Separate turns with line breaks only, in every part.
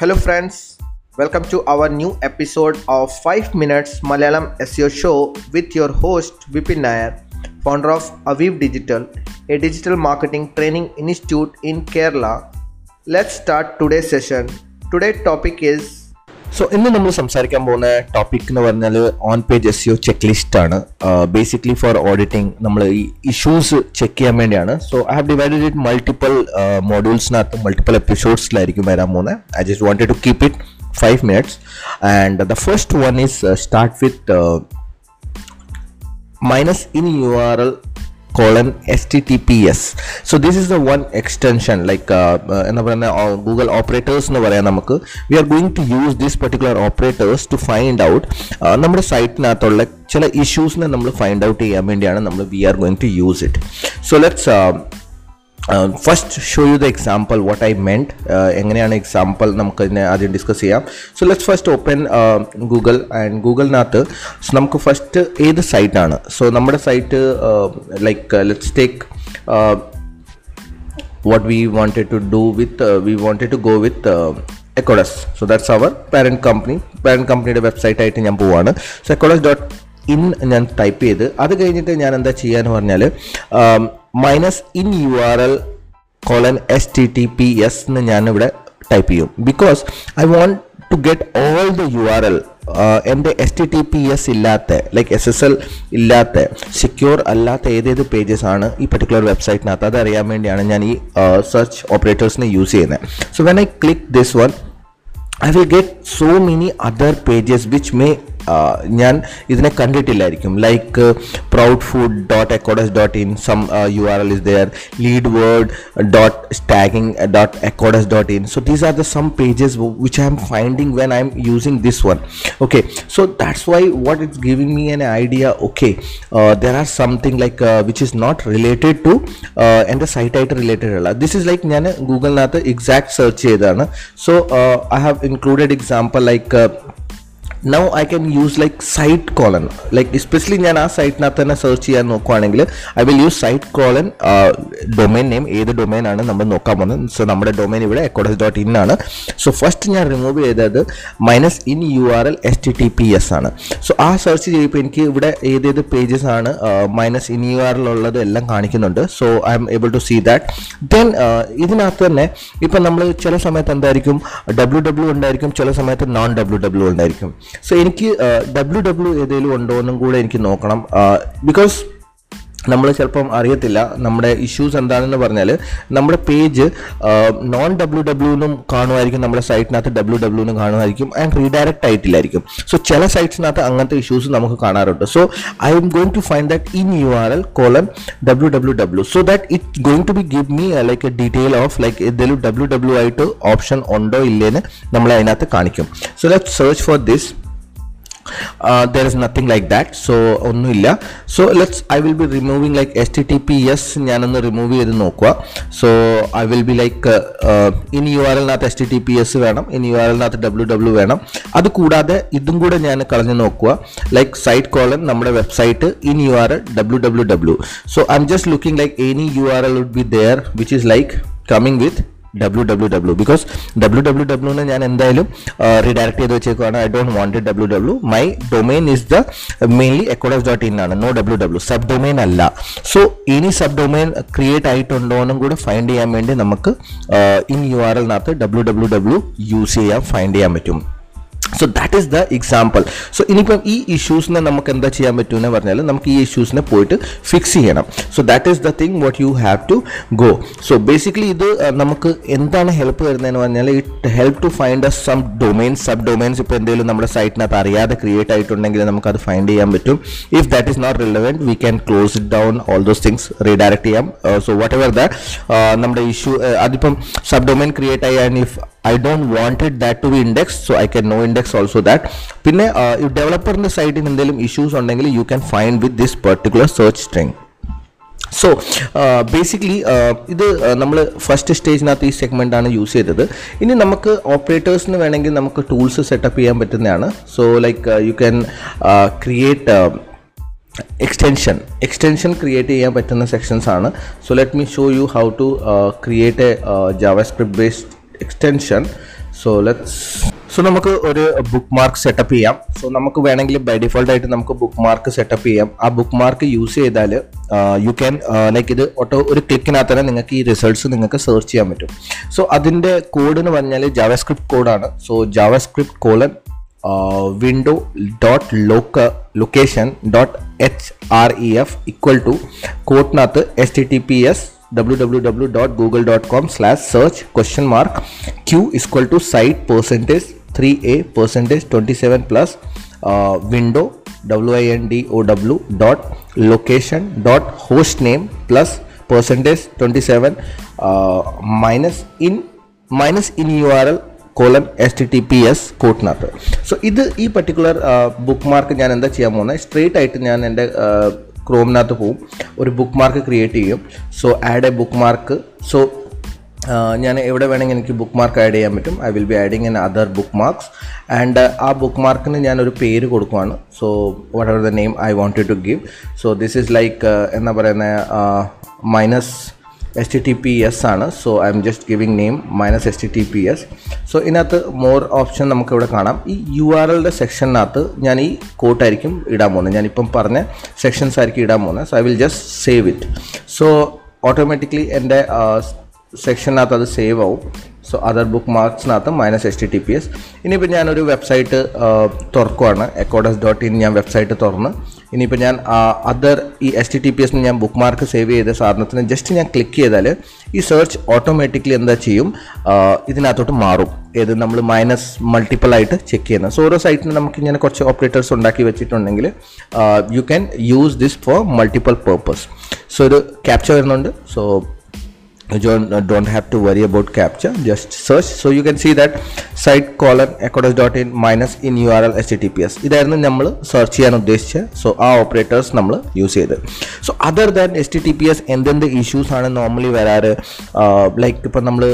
Hello, friends. Welcome to our new episode of 5 Minutes Malayalam SEO Show with your host Vipin Nair, founder of Aviv Digital, a digital marketing training institute in Kerala. Let's start today's session. Today's topic is
so ഇന്ന് നമ്മൾ സംസാരിക്കാൻ പോകുന്ന topic എന്ന് പറഞ്ഞാൽ on page S U checklist ആണ്. Basically for auditing നമ്മൾ ഈ issues check ചെയ്യാൻ വേണ്ടിയാണ്. So I have divided it multiple മോഡ്യൂൾസിനകത്ത് multiple എപ്പിസോഡ്സിലായിരിക്കും വരാൻ പോകുന്നത് I just wanted to keep it five minutes and the first one is start with minus in U R URL colon https so this is the one extension like എന്താ പറയുന്ന Google operators എന്ന് പറയാം നമുക്ക്. We are going to use this particular operators to find out നമ്മുടെ സൈറ്റിനകത്തുള്ള ചില ഇഷ്യൂസിനെ നമ്മൾ find out ചെയ്യാൻ വേണ്ടിയാണ് നമ്മൾ we are going to use it so let's first show you the example what I meant എങ്ങനെയാണ് എക്സാമ്പിൾ നമുക്ക് ഇതിനെ ആദ്യം ഡിസ്കസ് ചെയ്യാം. So let's first open Google and ഗൂഗിളിനകത്ത് നമുക്ക് ഫസ്റ്റ് ഏത് സൈറ്റാണ് സോ നമ്മുടെ site like let's take what we wanted to do with we we to go with Acodez so that's our parent company parent കമ്പനിയുടെ website ആയിട്ട് ഞാൻ പോവാണ്. So Acodez dot in ഞാൻ type ചെയ്ത്. അത് കഴിഞ്ഞിട്ട് ഞാൻ എന്താ ചെയ്യാന്ന് പറഞ്ഞാൽ minus in U R L colon S T T P S എന്ന് ഞാനിവിടെ ടൈപ്പ് ചെയ്യും. Because I want to get all the U R L എന്റെ S T T P S ഇല്ലാത്ത ലൈക്ക് എസ് എസ് എൽ ഇല്ലാത്ത secure അല്ലാത്ത ഏതേത് pages ആണ് ഈ പർട്ടിക്കുലർ വെബ്സൈറ്റിനകത്ത് അത് അറിയാൻ വേണ്ടിയാണ് ഞാൻ ഈ സെർച്ച് ഓപ്പറേറ്റേഴ്സിനെ യൂസ് ചെയ്യുന്നത്. So when I click this one I will get so many other pages which may ഞാൻ ഇതിനെ കണ്ടിട്ടില്ലായിരിക്കും. Like proud food dot Acodez dot in some U R L is there lead word dot staging dot Acodez dot in so these are the some pages which i am finding when i'm using this one. Okay so that's why what it's giving me an idea okay uh, there are something like uh, which is not related to uh, എന്റെ സൈറ്റായിട്ട് related അല്ല. This is like ഞാൻ ഗൂഗിളിനകത്ത് exact search ചെയ്തതാണ്. So I have included example like now I can use like site colon like especially ഞാൻ ആ സൈറ്റിനകത്ത് തന്നെ സെർച്ച് ചെയ്യാൻ നോക്കുവാണെങ്കിൽ I will use site colon domain name ഏത് ഡൊമൈൻ ആണ് നമ്മൾ നോക്കാൻ പോകുന്നത്. സോ നമ്മുടെ ഡൊമൈൻ ഇവിടെ എക്കോഡസ് ഡോട്ട് ഇൻ ആണ്. സോ ഫസ്റ്റ് ഞാൻ റിമൂവ് ചെയ്തത് minus in U R L S T T P S ആണ്. സോ ആ സെർച്ച് ചെയ്യുമ്പോൾ എനിക്ക് ഇവിടെ ഏതേത് പേജസ് ആണ് minus in U R L ഉള്ളത് എല്ലാം കാണിക്കുന്നുണ്ട്. So I am able to see that then ഇതിനകത്ത് തന്നെ ഇപ്പം നമ്മൾ ചില സമയത്ത് എന്തായിരിക്കും ഡബ്ല്യു ഡബ്ല്യു ഉണ്ടായിരിക്കും ചില സമയത്ത് നോൺ ഡബ്ല്യു ഡബ്ല്യു ഉണ്ടായിരിക്കും. സോ എനിക്ക് ഡബ്ല്യു ഡബ്ല്യു ഏതെങ്കിലും ഉണ്ടോ എന്നും കൂടെ എനിക്ക് നോക്കണം. ബിക്കോസ് നമ്മൾ ചിലപ്പം അറിയത്തില്ല നമ്മുടെ ഇഷ്യൂസ് എന്താണെന്ന് പറഞ്ഞാൽ നമ്മുടെ പേജ് നോൺ ഡബ്ല്യു ഡബ്ല്യൂന്നും കാണുമായിരിക്കും നമ്മുടെ സൈറ്റിനകത്ത് ഡബ്ല്യു ഡബ്ല്യൂന്നും കാണുമായിരിക്കും ആൻഡ് റീഡയറക്റ്റ് ആയിട്ടില്ലായിരിക്കും. സോ ചില സൈറ്റ്സിനകത്ത് അങ്ങനത്തെ ഇഷ്യൂസ് നമുക്ക് കാണാറുണ്ട്. So I am going to find that in U R L colon W W W so that it going to be give me like a detail of like എന്തെങ്കിലും W W ആയിട്ട് option ഉണ്ടോ ഇല്ലേന്ന് നമ്മൾ അതിനകത്ത് കാണിക്കും. So let search for this there is nothing like that so ഒന്നുമില്ല so let's I will be removing like S T T P S ഞാനൊന്ന് remove ചെയ്ത് നോക്കുക. So I will be like in U R എല്ലിനകത്ത് S T T P S വേണം. In U R എല്ലിനകത്ത് W W വേണം. അത് കൂടാതെ ഇതും കൂടെ ഞാൻ കളഞ്ഞു നോക്കുക. ലൈക്ക് സൈറ്റ് കോളൻ നമ്മുടെ website in U R L W W W so I am just looking like any U R L would be there which is like coming with W W W because W W ഡബ്ല്യൂന്ന് ഞാൻ എന്തായാലും redirect ചെയ്ത് വെച്ചേക്കുവാണ്. I don't want W W my domain is the mainly Acodez dot in ആണ് no W W sub domain അല്ല. So ഇനി sub domain create ആയിട്ടുണ്ടോ എന്നും കൂടെ find ചെയ്യാൻ വേണ്ടി നമുക്ക് ഇൻ യു ആർ എല്ലിനകത്ത് ഡബ്ല്യു ഡബ്ല്യു ഡബ്ല്യു യൂസ് ചെയ്യാൻ ഫൈൻഡ് ചെയ്യാൻ പറ്റും. So that is the example so ഇനിയിപ്പം ഈ ഇഷ്യൂസിനെ നമുക്ക് എന്താ ചെയ്യാൻ പറ്റുമെന്ന് പറഞ്ഞാൽ നമുക്ക് ഈ ഇഷ്യൂസിനെ പോയിട്ട് ഫിക്സ് ചെയ്യണം. So that is the thing what you have to go so basically ഇത് നമുക്ക് എന്താണ് ഹെൽപ്പ് തരുന്നതെന്ന് പറഞ്ഞാൽ it help to find a some domains subdomains ഇപ്പോൾ എന്തെങ്കിലും നമ്മുടെ സൈറ്റിനകത്ത് അറിയാതെ ക്രിയേറ്റ് ആയിട്ടുണ്ടെങ്കിൽ നമുക്ക് അത് ഫൈൻഡ് ചെയ്യാൻ പറ്റും. If that is not relevant we can close it down all those things redirect ചെയ്യാം. സോ വാട്ട് എവർ ദ നമ്മുടെ ഇഷ്യൂ അതിപ്പം സബ് ഡൊമൈൻ ക്രിയേറ്റ് ആയാൽ if I don't wanted that to be index so I can no index also that പിന്നെ ഈ ഡെവലപ്പറിന്റെ സൈഡിൽ എന്തെങ്കിലും issues ഉണ്ടെങ്കിൽ you can find with this particular search string so basically ഇത് നമ്മൾ ഫസ്റ്റ് സ്റ്റേജിനകത്ത് ഈ സെഗ്മെന്റ് ആണ് യൂസ് ചെയ്തത്. ഇനി നമുക്ക് ഓപ്പറേറ്റേഴ്സിന് വേണമെങ്കിൽ നമുക്ക് ടൂൾസ് സെറ്റപ്പ് ചെയ്യാൻ പറ്റുന്നതാണ്. So like you can create extension extension create ചെയ്യാൻ പറ്റുന്ന സെക്ഷൻസ് ആണ്. So let me show you how to create a JavaScript based extension. So let's so നമുക്ക് ഒരു ബുക്ക് മാർക്ക് സെറ്റപ്പ് ചെയ്യാം. സോ നമുക്ക് വേണമെങ്കിൽ ബൈ ഡിഫോൾട്ട് ആയിട്ട് നമുക്ക് ബുക്ക് മാർക്ക് സെറ്റപ്പ് ചെയ്യാം. ആ ബുക്ക് മാർക്ക് യൂസ് ചെയ്താൽ യു ക്യാൻ ലൈക്ക് ഇത് ഓട്ടോ ഒരു ക്ലിക്കിനകത്ത് തന്നെ നിങ്ങൾക്ക് ഈ റിസൾട്ട്സ് നിങ്ങൾക്ക് സെർച്ച് ചെയ്യാൻ പറ്റും. സോ അതിന്റെ കോഡ് എന്ന് പറഞ്ഞാൽ ജാവസ്ക്രിപ്റ്റ് കോഡാണ് so JavaScript colon window dot ലോക്ക location dot H R E F equal to കോട്ടിനകത്ത് S T T P S W W W dot Google dot com slash search question mark Q equal to site percentage three A percentage twenty seven plus window W I N D O W dot location dot host name plus percentage twenty seven minus in minus in U R L colon S T T P S കോട്ടിനകത്ത് so ഇത് ഈ particular book mark ഞാൻ എന്താ ചെയ്യാൻ പോകുന്നത് straight ആയിട്ട് ഞാൻ എന്റെ ക്രോമിനകത്ത് പോവും. ഒരു ബുക്ക് മാർക്ക് ക്രിയേറ്റ് ചെയ്യും. So add a bookmark so ഞാൻ എവിടെ വേണമെങ്കിൽ എനിക്ക് ബുക്ക് മാർക്ക് ആഡ് ചെയ്യാൻ പറ്റും. I will be adding in other bookmarks and ആ ബുക്ക് മാർക്കിന് ഞാനൊരു പേര് കൊടുക്കുവാണ്. So whatever the name I wanted to give so this is like എന്താ പറയുന്നത് മൈനസ് എസ് ആണ്. So I'm just giving name minus S T T P S so ഇതിനകത്ത് മോർ ഓപ്ഷൻ നമുക്ക് ഇവിടെ കാണാം. ഈ യു ആർ എല്ലിന്റെ സെക്ഷനകത്ത് ഞാൻ ഈ കോട്ടായിരിക്കും ഇടാൻ പോകുന്നത്. ഞാനിപ്പം പറഞ്ഞ സെക്ഷൻസ് ആയിരിക്കും ഇടാൻ പോകുന്നത്. So I will just save it so automatically എന്റെ സെക്ഷനകത്ത് അത് സേവ് ആവും. സോ അതർ ബുക്ക് മാർക്സിനകത്ത് minus S T T P S ഇനിയിപ്പോൾ ഞാനൊരു വെബ്സൈറ്റ് തുറക്കുവാണ്. എക്കോഡസ് ഡോട്ട് ഇൻ ഞാൻ വെബ്സൈറ്റ് തുറന്ന് ഇനിയിപ്പോൾ ഞാൻ അതർ ഈ എസ് ടി ടി പി എസിന് ഞാൻ ബുക്ക് മാർക്ക് സേവ് ചെയ്ത സാധനത്തിന് ജസ്റ്റ് ഞാൻ ക്ലിക്ക് ചെയ്താൽ ഈ സെർച്ച് ഓട്ടോമാറ്റിക്കലി എന്താ ചെയ്യും? ഇതിനകത്തോട്ട് മാറും. ഏത് നമ്മൾ മൈനസ് മൾട്ടിപ്പിൾ ആയിട്ട് ചെക്ക് ചെയ്യുന്നത് സോ ഓരോ സൈറ്റിന് നമുക്ക് ഇങ്ങനെ കുറച്ച് ഓപ്പറേറ്റേഴ്സ് ഉണ്ടാക്കി വെച്ചിട്ടുണ്ടെങ്കിൽ you can use this for multiple purpose so ഒരു ക്യാപ്ചർ വരുന്നുണ്ട്. So you don't, uh, have to worry about captcha just search. So you can see that site colon ecodesk.in minus in url https ഇതായിരുന്നു നമ്മൾ search ചെയ്യാൻ ഉദ്ദേശിച്ച so ആ operators നമ്മൾ use ചെയ്ത്. So other than S T T P S എന്തെന്ത് issues ആണ് normally വരാറ്? Like ഇപ്പം നമ്മൾ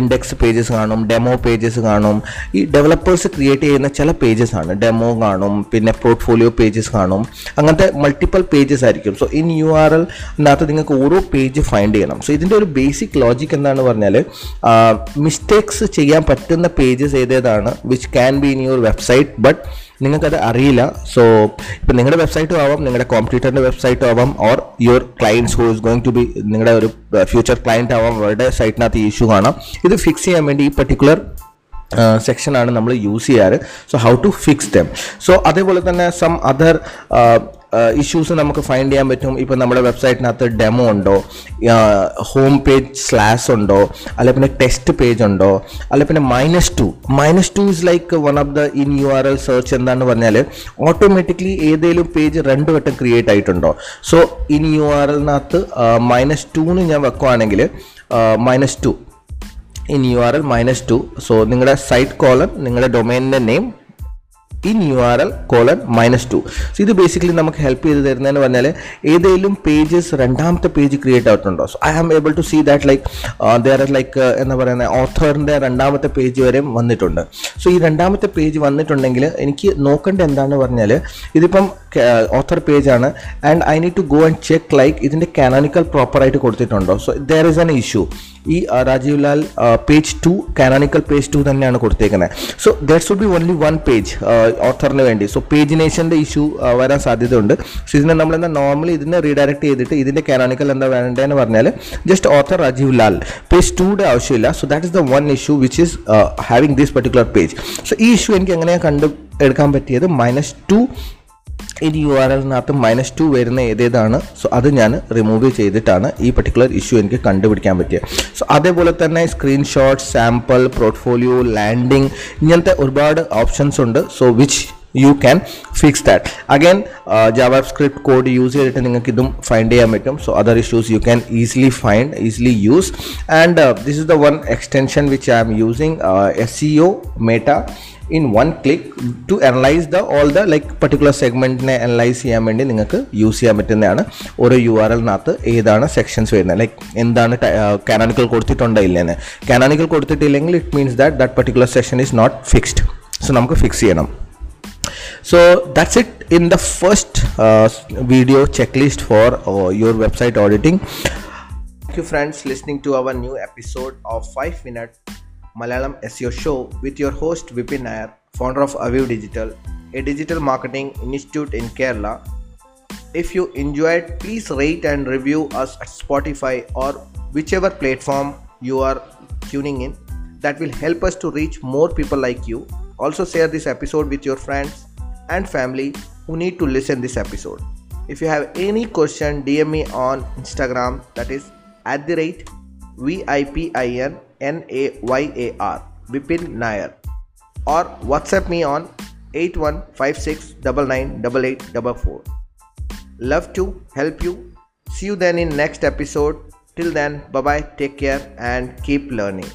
ഇൻഡെക്സ് പേജസ് കാണും ഡെമോ പേജസ് കാണും. ഈ ഡെവലപ്പേഴ്സ് ക്രിയേറ്റ് ചെയ്യുന്ന ചില പേജസ് ആണ്. ഡെമോ കാണും പിന്നെ പോർട്ട്ഫോളിയോ പേജസ് കാണും. അങ്ങനത്തെ മൾട്ടിപ്പിൾ പേജസ് ആയിരിക്കും. So in U R L അതിനകത്ത് നിങ്ങൾക്ക് ഓരോ പേജ് ഫൈൻഡ് ചെയ്യണം. സോ ഇതിന്റെ ഒരു ബേസിക് ലോജിക് എന്താണെന്ന് പറഞ്ഞാൽ മിസ്റ്റേക്സ് ചെയ്യാൻ പറ്റുന്ന pages ഏതേതാണ് which can be in your website but നിങ്ങൾക്കത് അറിയില്ല. സോ ഇപ്പം നിങ്ങളുടെ വെബ്സൈറ്റും ആവാം നിങ്ങളുടെ കോമ്പറ്റീറ്ററിന്റെ വെബ്സൈറ്റും ആവാം or your clients who is going to be നിങ്ങളുടെ ഒരു ഫ്യൂച്ചർ ക്ലയന്റ് ആവാം അവരുടെ സൈറ്റിനകത്ത് ഇഷ്യൂ കാണാം. ഇത് ഫിക്സ് ചെയ്യാൻ വേണ്ടി ഈ പർട്ടിക്കുലർ സെക്ഷനാണ് നമ്മൾ യൂസ് ചെയ്യാറ്. So how to fix them so അതേപോലെ തന്നെ സം അതർ ഇഷ്യൂസ് നമുക്ക് ഫൈൻഡ് ചെയ്യാൻ പറ്റും. ഇപ്പം നമ്മുടെ വെബ്സൈറ്റിനകത്ത് ഡെമോ ഉണ്ടോ? ഹോം പേജ് സ്ലാസ് ഉണ്ടോ? അല്ലെ പിന്നെ ടെസ്റ്റ് പേജ് ഉണ്ടോ? അല്ലെ പിന്നെ minus two minus two is like one of the in U R L search എന്താണെന്ന് പറഞ്ഞാൽ ഓട്ടോമാറ്റിക്കലി ഏതെങ്കിലും പേജ് രണ്ട് വട്ടം ക്രിയേറ്റ് ആയിട്ടുണ്ടോ? സോ ഇൻ യു ആർ എല്ലിനകത്ത് മൈനസ് ടുന്ന് ഞാൻ വെക്കുവാണെങ്കിൽ minus two in U R L minus two so നിങ്ങളുടെ സൈറ്റ് കോളം നിങ്ങളുടെ ഡൊമൈനിന്റെ name in U R L colon minus two. So ഇത് ബേസിക്കലി നമുക്ക് ഹെൽപ്പ് ചെയ്ത് തരുന്നതെന്ന് പറഞ്ഞാൽ ഏതെങ്കിലും പേജസ് രണ്ടാമത്തെ പേജ് ക്രിയേറ്റ് ആയിട്ടുണ്ടോ? So I am able to see that like there are like എന്താ പറയുന്നത് ഓഥറിന്റെ രണ്ടാമത്തെ പേജ് വരെയും വന്നിട്ടുണ്ട്. സോ ഈ രണ്ടാമത്തെ പേജ് വന്നിട്ടുണ്ടെങ്കിൽ എനിക്ക് നോക്കേണ്ട എന്താണെന്ന് പറഞ്ഞാൽ ഇതിപ്പം author പേജാണ് and I need to go and check like ഇതിന്റെ കാനോണിക്കൽ പ്രോപ്പറായിട്ട് കൊടുത്തിട്ടുണ്ടോ? So there is an issue ഈ Rajeev Lal page two canonical page two തന്നെയാണ് കൊടുത്തേക്കുന്നത് so there should be only one page ഓഥറിന് വേണ്ടി. സോ പേജിനേഷന്റെ ഇഷ്യൂ വരാൻ സാധ്യതയുണ്ട്. സോ ഇതിനെ നമ്മൾ എന്താ നോർമലി ഇതിനെ റീഡയറക്ട് ചെയ്തിട്ട് ഇതിന്റെ കാനോണിക്കൽ എന്താ വേണ്ടതെന്ന് പറഞ്ഞാൽ just author Rajeev Lal page ടൂടെ ആവശ്യമില്ല. So that is the one issue which is having this particular page so ഈ ഇഷ്യൂ എനിക്ക് എങ്ങനെയാണ് കണ്ടു എടുക്കാൻ പറ്റിയത്? മൈനസ് ടു ഇനി യു ആർ എല്ലിനകത്ത് മൈനസ് ടു വരുന്ന ഏതേതാണ്? സോ അത് ഞാൻ റിമൂവ് ചെയ്തിട്ടാണ് ഈ പർട്ടിക്കുലർ ഇഷ്യൂ എനിക്ക് കണ്ടുപിടിക്കാൻ പറ്റിയത് സോ അതേപോലെ തന്നെ സ്ക്രീൻഷോട്ട് സാമ്പിൾ പോർട്ട്ഫോളിയോ ലാൻഡിങ് ഇങ്ങനത്തെ ഒരുപാട് ഓപ്ഷൻസ് ഉണ്ട്. So which you can fix that again JavaScript code use ചെയ്തിട്ട് നിങ്ങൾക്ക് ഇതും ഫൈൻഡ് ചെയ്യാൻ പറ്റും. So other issues you can easily find easily use and this is the one extension which I am using S C O meta in one click to analyse the all the like particular സെഗ്മെന്റിനെ analyse ചെയ്യാൻ വേണ്ടി നിങ്ങൾക്ക് use ചെയ്യാൻ പറ്റുന്നതാണ്. ഓരോ U R എല്ലിനകത്ത് ഏതാണ് sections വരുന്നത്. Like എന്താണ് canonical കൊടുത്തിട്ടുണ്ടോ ഇല്ലെന്ന്. Canonical കൊടുത്തിട്ടില്ലെങ്കിൽ it means that that particular section is not fixed so നമുക്ക് ഫിക്സ് ചെയ്യണം. So that's it in the first uh, video checklist for uh, your website auditing.
Thank you, friends, listening to our new episode of 5 Minute Malayalam SEO show with your host Vipin Nair, founder of Aviv Digital, a digital marketing institute in Kerala. If you enjoyed, please rate and review us at Spotify or whichever platform you are tuning in. That will help us to reach more people like you. Also, share this episode with your friends and family who need to listen this episode. If you have any question, DM me on Instagram that is at the rate V I P I N A Y A R Vipin Nair or WhatsApp me on 8156998844. Love to help you. See you then in next episode. Till then, bye bye, take care and keep learning.